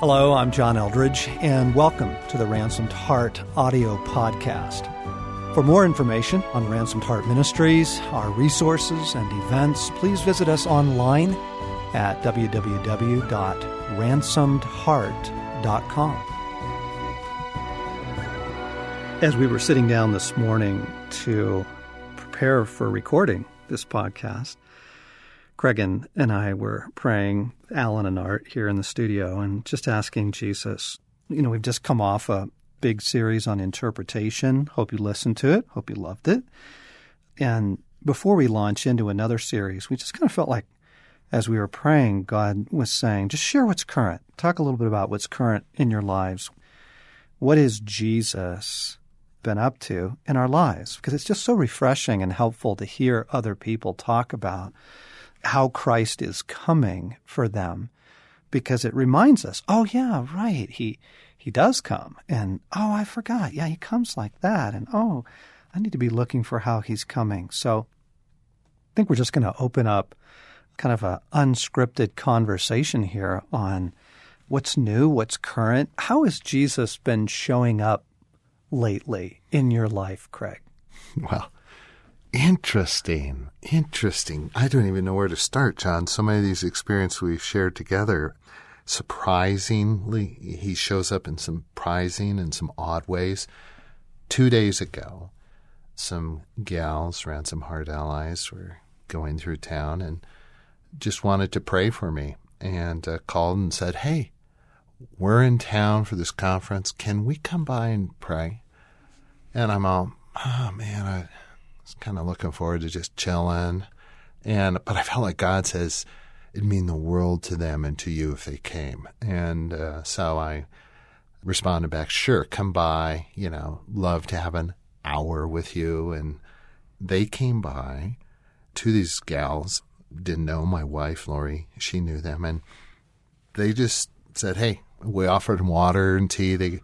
Hello, I'm John Eldredge, and welcome to the Ransomed Heart audio podcast. For more information on Ransomed Heart Ministries, our resources, and events, please visit us online at www.ransomedheart.com. As we were sitting down this morning to prepare for recording this podcast, Craig and, and I were praying, Alan and Art here in the studio, and just asking Jesus. You know, we've just come off a big series on interpretation. Hope you listened to it. Hope you loved it. And before we launch into another series, we just kind of felt like as we were praying, God was saying, just share what's current. Talk a little bit about what's current in your lives. What has Jesus been up to in our lives? Because it's just so refreshing and helpful to hear other people talk about how Christ is coming for them because it reminds us, oh yeah, right, he he does come. And oh, I forgot. Yeah, he comes like that. And oh, I need to be looking for how he's coming. So I think we're just going to open up kind of an unscripted conversation here on what's new, what's current. How has Jesus been showing up lately in your life, Craig? Well, Interesting. Interesting. I don't even know where to start, John. So many of these experiences we've shared together, surprisingly, he shows up in some surprising and some odd ways. Two days ago, some gals, Ransom Heart Allies, were going through town and just wanted to pray for me and uh, called and said, Hey, we're in town for this conference. Can we come by and pray? And I'm all, oh man, I was kind of looking forward to just chilling. And but I felt like God says it'd mean the world to them and to you if they came. And uh, so I responded back, sure, come by. You know, love to have an hour with you. And they came by. Two of these gals didn't know my wife, Lori. She knew them, and they just said, "Hey, we offered them water and tea. They,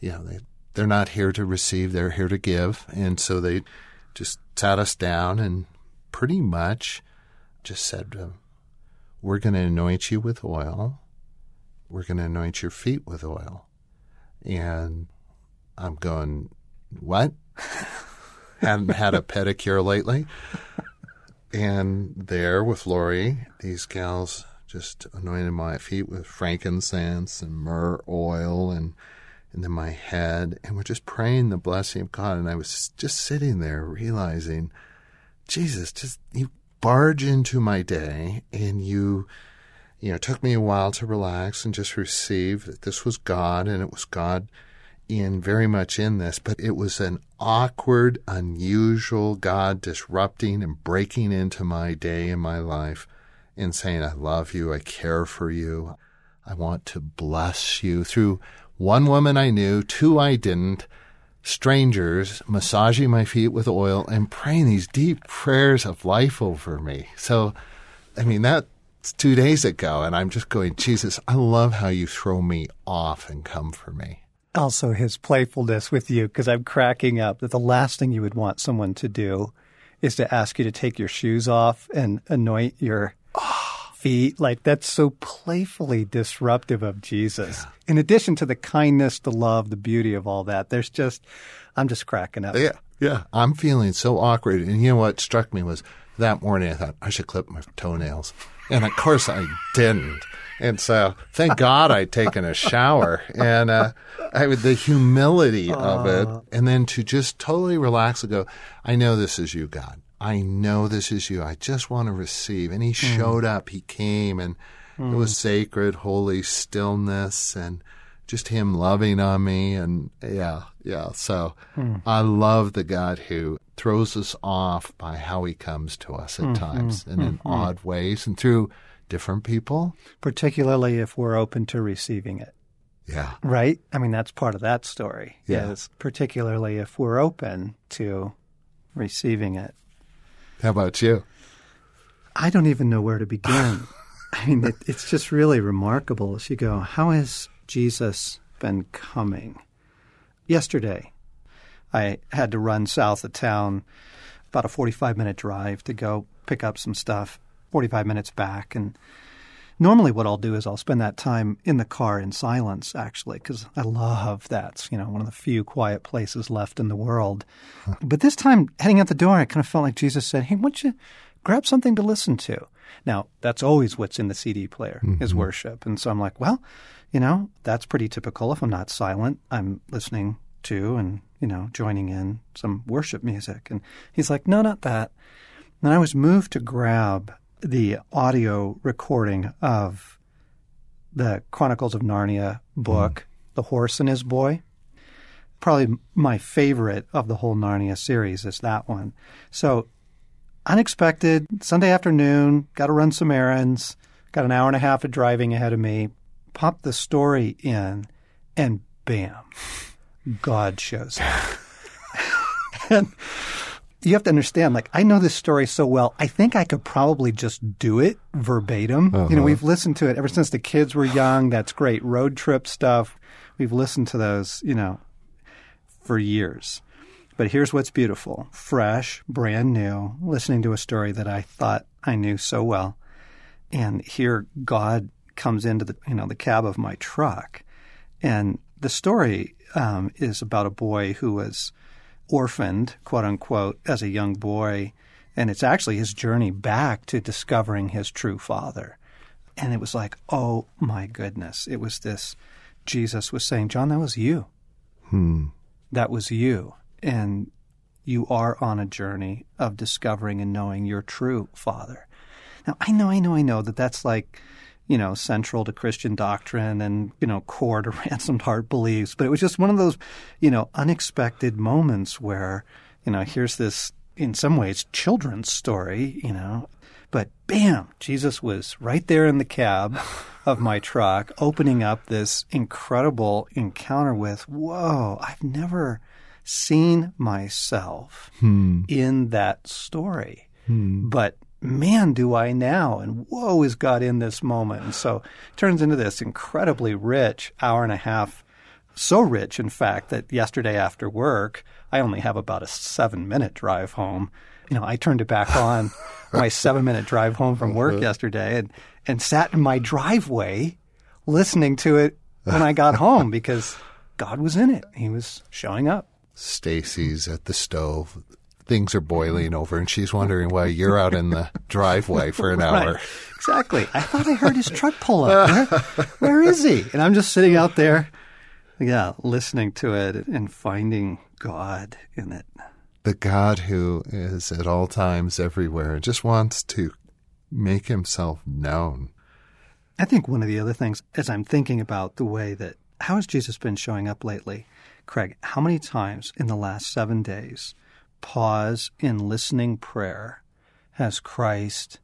you know, they they're not here to receive; they're here to give." And so they just sat us down and pretty much just said, uh, We're going to anoint you with oil. We're going to anoint your feet with oil. And I'm going, What? Hadn't had a pedicure lately. And there with Lori, these gals just anointed my feet with frankincense and myrrh oil and and then my head, and we're just praying the blessing of God. And I was just sitting there realizing, Jesus, just you barge into my day and you, you know, it took me a while to relax and just receive that this was God and it was God in very much in this, but it was an awkward, unusual God disrupting and breaking into my day and my life and saying, I love you, I care for you, I want to bless you through one woman I knew, two I didn't, strangers massaging my feet with oil and praying these deep prayers of life over me. So, I mean, that's two days ago, and I'm just going, Jesus, I love how you throw me off and come for me. Also, his playfulness with you, because I'm cracking up that the last thing you would want someone to do is to ask you to take your shoes off and anoint your. Feet. Like that's so playfully disruptive of Jesus. Yeah. In addition to the kindness, the love, the beauty of all that, there's just, I'm just cracking up. Yeah. Yeah. I'm feeling so awkward. And you know what struck me was that morning I thought I should clip my toenails. And of course I didn't. And so thank God I'd taken a shower and, uh, I would the humility of it. And then to just totally relax and go, I know this is you, God. I know this is you. I just want to receive. And he mm. showed up. He came and mm. it was hmm. sacred, holy stillness and just him loving on me. And yeah, yeah. So mm. I love the God who throws us off by how he comes to us at mm-hmm. times and in mm-hmm. odd ways and through different people. Particularly if we're open to receiving it. Yeah. Right? I mean, that's part of that story. Yeah. Is particularly if we're open to receiving it. How about you? I don't even know where to begin. I mean, it, it's just really remarkable as you go, how has Jesus been coming? Yesterday, I had to run south of town, about a 45 minute drive to go pick up some stuff, 45 minutes back. And normally what I'll do is I'll spend that time in the car in silence, actually, because I love that. It's, you know, one of the few quiet places left in the world. Huh. But this time, heading out the door, I kind of felt like Jesus said, hey, why don't you grab something to listen to? Now, that's always what's in the CD player mm-hmm. is worship. And so I'm like, well, you know, that's pretty typical. If I'm not silent, I'm listening to and, you know, joining in some worship music. And he's like, no, not that. And I was moved to grab the audio recording of the Chronicles of Narnia book, mm. The Horse and His Boy. Probably my favorite of the whole Narnia series is that one. So, unexpected, Sunday afternoon, got to run some errands, got an hour and a half of driving ahead of me, pop the story in, and bam, God shows up. and you have to understand, like, I know this story so well. I think I could probably just do it verbatim. Uh-huh. You know, uh-huh. we've listened to it ever since the kids were young. That's great road trip stuff. We've listened to those, you know, for years. But here's what's beautiful fresh, brand new, listening to a story that I thought I knew so well. And here God comes into the, you know, the cab of my truck. And the story um, is about a boy who was orphaned, quote unquote, as a young boy. And it's actually his journey back to discovering his true father. And it was like, oh my goodness. It was this Jesus was saying, John, that was you. Hmm. That was you. And you are on a journey of discovering and knowing your true father. Now, I know, I know, I know that that's like you know, central to Christian doctrine and, you know, core to ransomed heart beliefs. But it was just one of those, you know, unexpected moments where, you know, here's this, in some ways, children's story, you know, but bam, Jesus was right there in the cab of my truck, opening up this incredible encounter with, whoa, I've never seen myself hmm. in that story. Hmm. But man, do I now? And whoa, is God in this moment? And so it turns into this incredibly rich hour and a half. So rich, in fact, that yesterday after work, I only have about a seven minute drive home. You know, I turned it back on my seven minute drive home from work uh-huh. yesterday and, and sat in my driveway listening to it when I got home because God was in it. He was showing up. Stasi's at the stove things are boiling over and she's wondering why you're out in the driveway for an hour. Right. Exactly. I thought I heard his truck pull up. Where, where is he? And I'm just sitting out there, yeah, listening to it and finding God in it. The God who is at all times everywhere and just wants to make himself known. I think one of the other things, as I'm thinking about the way that, how has Jesus been showing up lately? Craig, how many times in the last seven days pause in listening prayer has Christ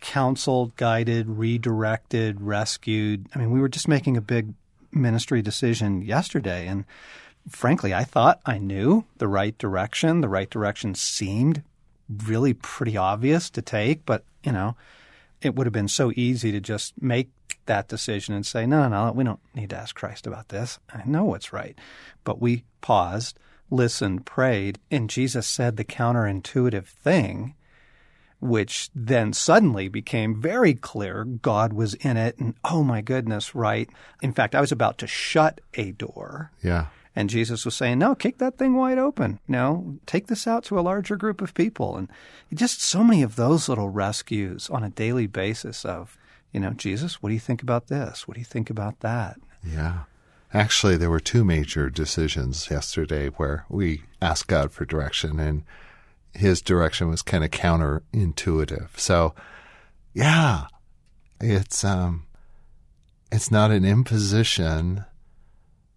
counseled, guided, redirected, rescued. I mean, we were just making a big ministry decision yesterday, and frankly, I thought I knew the right direction. The right direction seemed really pretty obvious to take, but you know, it would have been so easy to just make that decision and say, no, no, no, we don't need to ask Christ about this. I know what's right. But we paused listened, prayed, and Jesus said the counterintuitive thing, which then suddenly became very clear God was in it. And oh my goodness, right. In fact, I was about to shut a door. Yeah. And Jesus was saying, no, kick that thing wide open. No, take this out to a larger group of people. And just so many of those little rescues on a daily basis of, you know, Jesus, what do you think about this? What do you think about that? Yeah. Actually, there were two major decisions yesterday where we asked God for direction, and His direction was kind of counterintuitive. So, yeah, it's um, it's not an imposition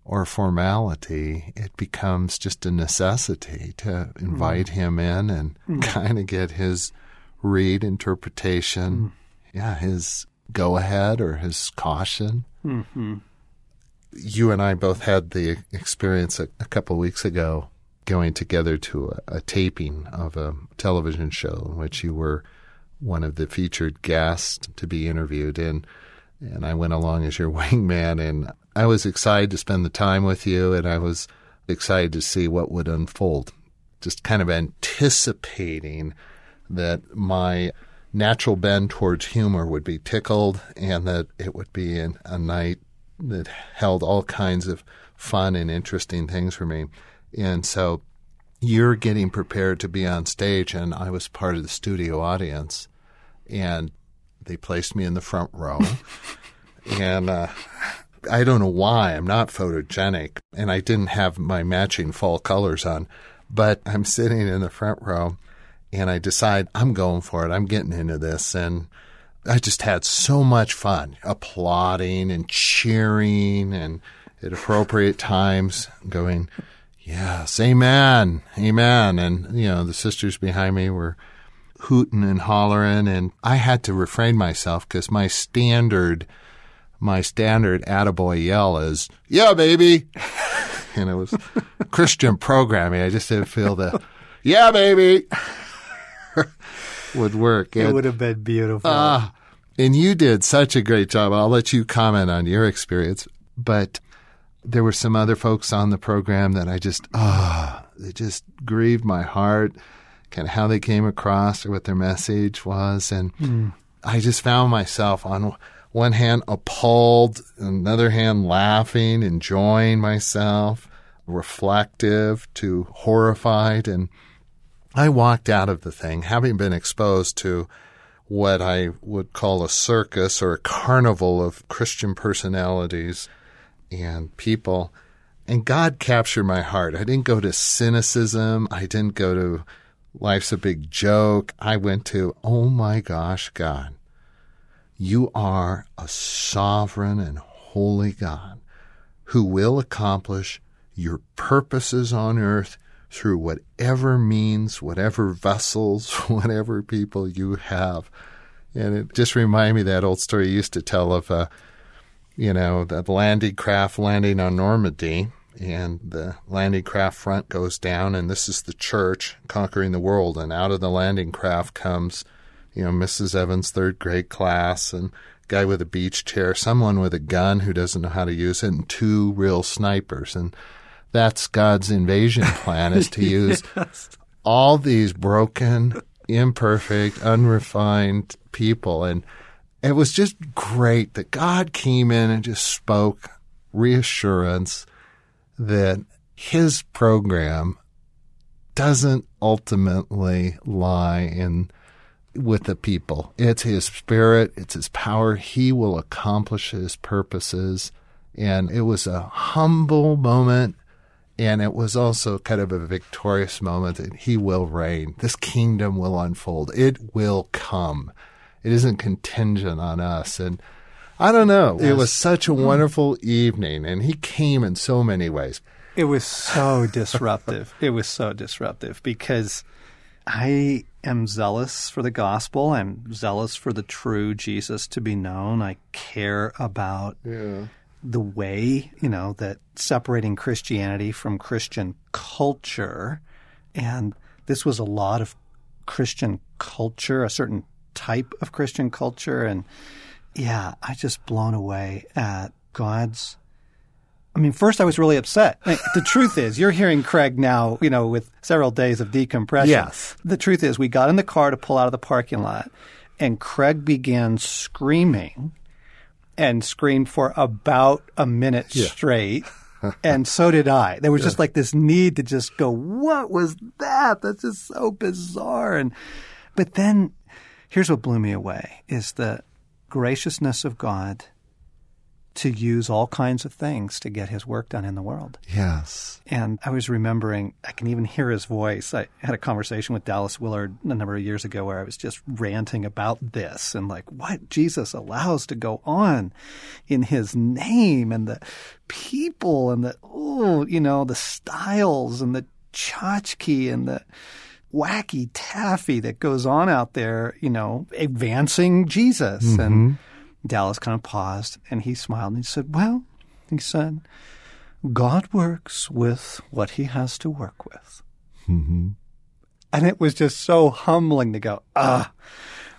or formality. It becomes just a necessity to invite mm. Him in and mm. kind of get His read interpretation. Mm. Yeah, His go ahead or His caution. Mm-hmm you and I both had the experience a, a couple weeks ago going together to a, a, taping of a television show in which you were one of the featured guests to be interviewed and and I went along as your wingman and I was excited to spend the time with you and I was excited to see what would unfold. Just kind of anticipating that my natural bend towards humor would be tickled, and that it would be in a night that held all kinds of fun and interesting things for me. And so you're getting prepared to be on stage, and I was part of the studio audience, and they placed me in the front row. and uh, I don't know why I'm not photogenic, and I didn't have my matching fall colors on, but I'm sitting in the front row, and I decide I'm going for it. I'm getting into this, and I just had so much fun applauding and cheering, and at appropriate times going, "Yes, amen, amen," and you know the sisters behind me were hooting and hollering, and I had to refrain myself because my standard my standard attaboy yell is, yeah, baby. and it was Christian programming. I just didn't feel the, yeah, baby, would work. It would have been beautiful. Uh, and you did such a great job. I'll let you comment on your experience. But there were some other folks on the program that I just, ah, oh, they just grieved my heart, kind of how they came across or what their message was. And mm. I just found myself on one hand appalled, another hand laughing, enjoying myself, reflective to horrified. And I walked out of the thing having been exposed to what I would call a circus or a carnival of Christian personalities and people. And God captured my heart. I didn't go to cynicism. I didn't go to life's a big joke. I went to, oh my gosh, God, you are a sovereign and holy God who will accomplish your purposes on earth through whatever means, whatever vessels, whatever people you have. And it just reminded me that old story used to tell of, uh, you know, the landing craft landing on Normandy, and the landing craft front goes down, and this is the church conquering the world, and out of the landing craft comes you know, Mrs. Evans' third grade class and guy with a beach chair, someone with a gun who doesn't know how to use it, and two real snipers. And that's God's invasion plan is to use yes. all these broken, imperfect, unrefined people. And it was just great that God came in and just spoke reassurance that his program doesn't ultimately lie in with the people. It's his spirit, it's his power. He will accomplish his purposes. And it was a humble moment. And it was also kind of a victorious moment that he will reign. This kingdom will unfold. It will come. It isn't contingent on us. And I don't know. Yes. It was such a wonderful evening. And he came in so many ways. It was so disruptive. it was so disruptive because I am zealous for the gospel. I'm zealous for the true Jesus to be known. I care about yeah. The way, you know, that separating Christianity from Christian culture. And this was a lot of Christian culture, a certain type of Christian culture. And yeah, I just blown away at God's I mean, first I was really upset. I mean, the truth is, you're hearing Craig now, you know, with several days of decompression. Yes. The truth is, we got in the car to pull out of the parking lot, and Craig began screaming and screamed for about a minute yeah. straight. and so did I. There was just like this need to just go, what was that? That's just so bizarre. And, but then here's what blew me away is the graciousness of God – to use all kinds of things to get his work done in the world. Yes. And I was remembering, I can even hear his voice. I had a conversation with Dallas Willard a number of years ago where I was just ranting about this and like what Jesus allows to go on in his name and the people and the, oh, you know, the styles and the tchotchke and the, wacky taffy that goes on out there, you know, advancing Jesus. Mm-hmm. And Dallas kind of paused and he smiled and he said, Well, he said, God works with what he has to work with. Mm-hmm. And it was just so humbling to go, ah,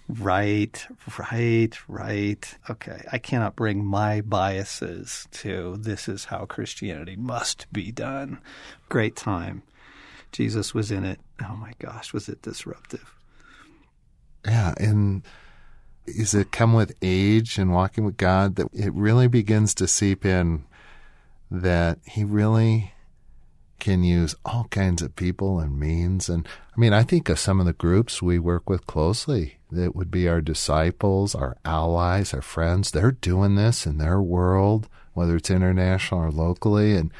right, right, right. Okay, I cannot bring my biases to this is how Christianity must be done. Great time. Jesus was in it. Oh my gosh, was it disruptive? Yeah, and is it come with age and walking with God that it really begins to seep in that He really can use all kinds of people and means. And I mean, I think of some of the groups we work with closely that would be our disciples, our allies, our friends. They're doing this in their world, whether it's international or locally. And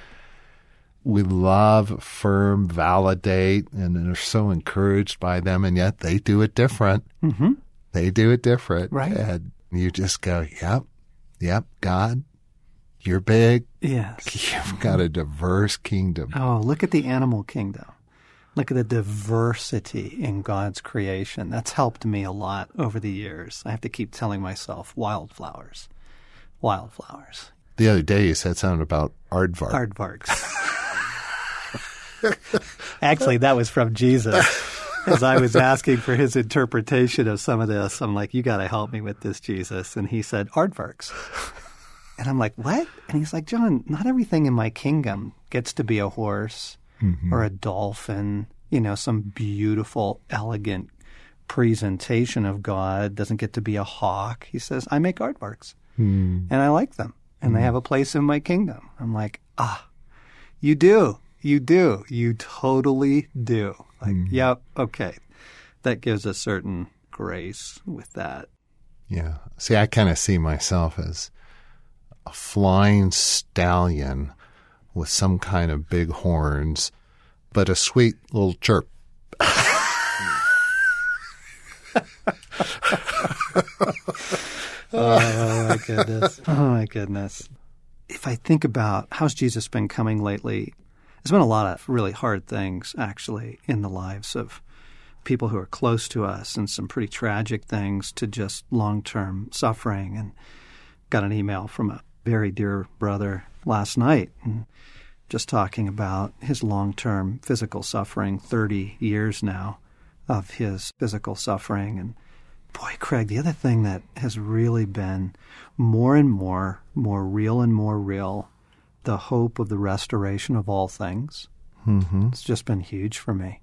we love, affirm, validate, and are so encouraged by them. And yet they do it different. Mm-hmm. They do it different. Right. And you just go, yep, yep, God, you're big. Yes. You've got a diverse kingdom. Oh, look at the animal kingdom. Look at the diversity in God's creation. That's helped me a lot over the years. I have to keep telling myself wildflowers. Wildflowers. The other day you said something about aardvark. Aardvarks. Actually, that was from Jesus. As I was asking for his interpretation of some of this, I'm like, you got to help me with this, Jesus. And he said, aardvarks. And I'm like, what? And he's like, John, not everything in my kingdom gets to be a horse Mm-hmm. or a dolphin, you know, some beautiful, elegant presentation of God doesn't get to be a hawk. He says, I make aardvarks Hmm. and I like them and they have a place in my kingdom. I'm like, ah, you do. You do. You totally do. Like, mm. yep, okay. That gives a certain grace with that. Yeah. See, I kind of see myself as a flying stallion with some kind of big horns, but a sweet little chirp. Oh my goodness. Oh my goodness. If I think about how's Jesus been coming lately, there's been a lot of really hard things actually in the lives of people who are close to us and some pretty tragic things to just long term suffering. And got an email from a very dear brother last night and just talking about his long term physical suffering, 30 years now of his physical suffering. And boy, Craig, the other thing that has really been more and more, more real and more real, the hope of the restoration of all things. Mm-hmm. It's just been huge for me.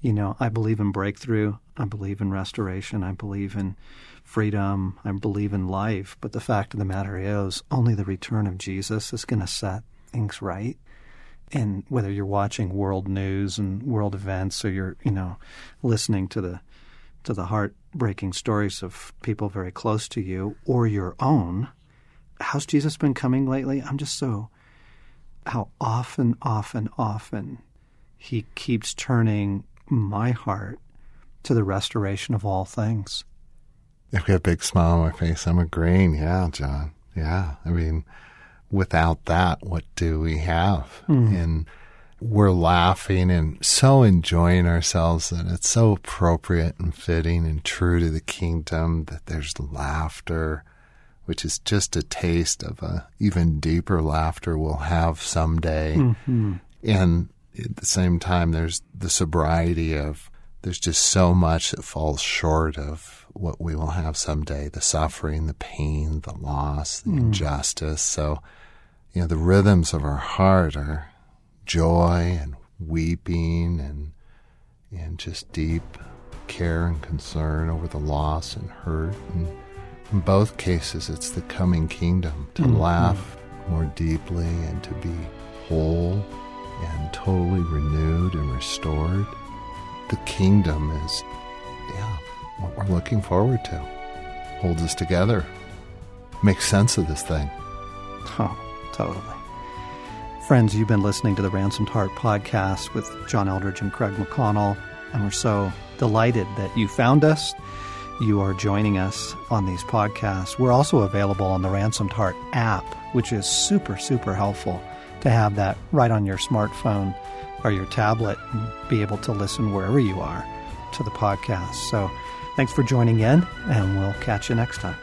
You know, I believe in breakthrough. I believe in restoration. I believe in freedom. I believe in life. But the fact of the matter is, only the return of Jesus is going to set things right. And whether you're watching world news and world events, or you're, you know, listening to the to the heartbreaking stories of people very close to you or your own, how's Jesus been coming lately? I'm just so how often, often, often he keeps turning my heart to the restoration of all things. I've got a big smile on my face. I'm agreeing. Yeah, John. Yeah. I mean, without that, what do we have? Hmm. And we're laughing and so enjoying ourselves that it's so appropriate and fitting and true to the kingdom that there's laughter, which is just a taste of a even deeper laughter we'll have someday. Mm-hmm. And at the same time, there's the sobriety of there's just so much that falls short of what we will have someday the suffering, the pain, the loss, the hmm. injustice. So, you know, the rhythms of our heart are joy and weeping and and just deep care and concern over the loss and hurt. And in both cases, it's the coming kingdom to mm-hmm. laugh more deeply and to be whole and totally renewed and restored. The kingdom is, yeah, what we're looking forward to. Holds us together. Makes sense of this thing. Oh, totally. Friends, you've been listening to the Ransomed Heart podcast with John Eldredge and Craig McConnell, and we're so delighted that you found us. You are joining us on these podcasts. We're also available on the Ransomed Heart app, which is super, super helpful to have that right on your smartphone or your tablet and be able to listen wherever you are to the podcast. So thanks for joining in, and we'll catch you next time.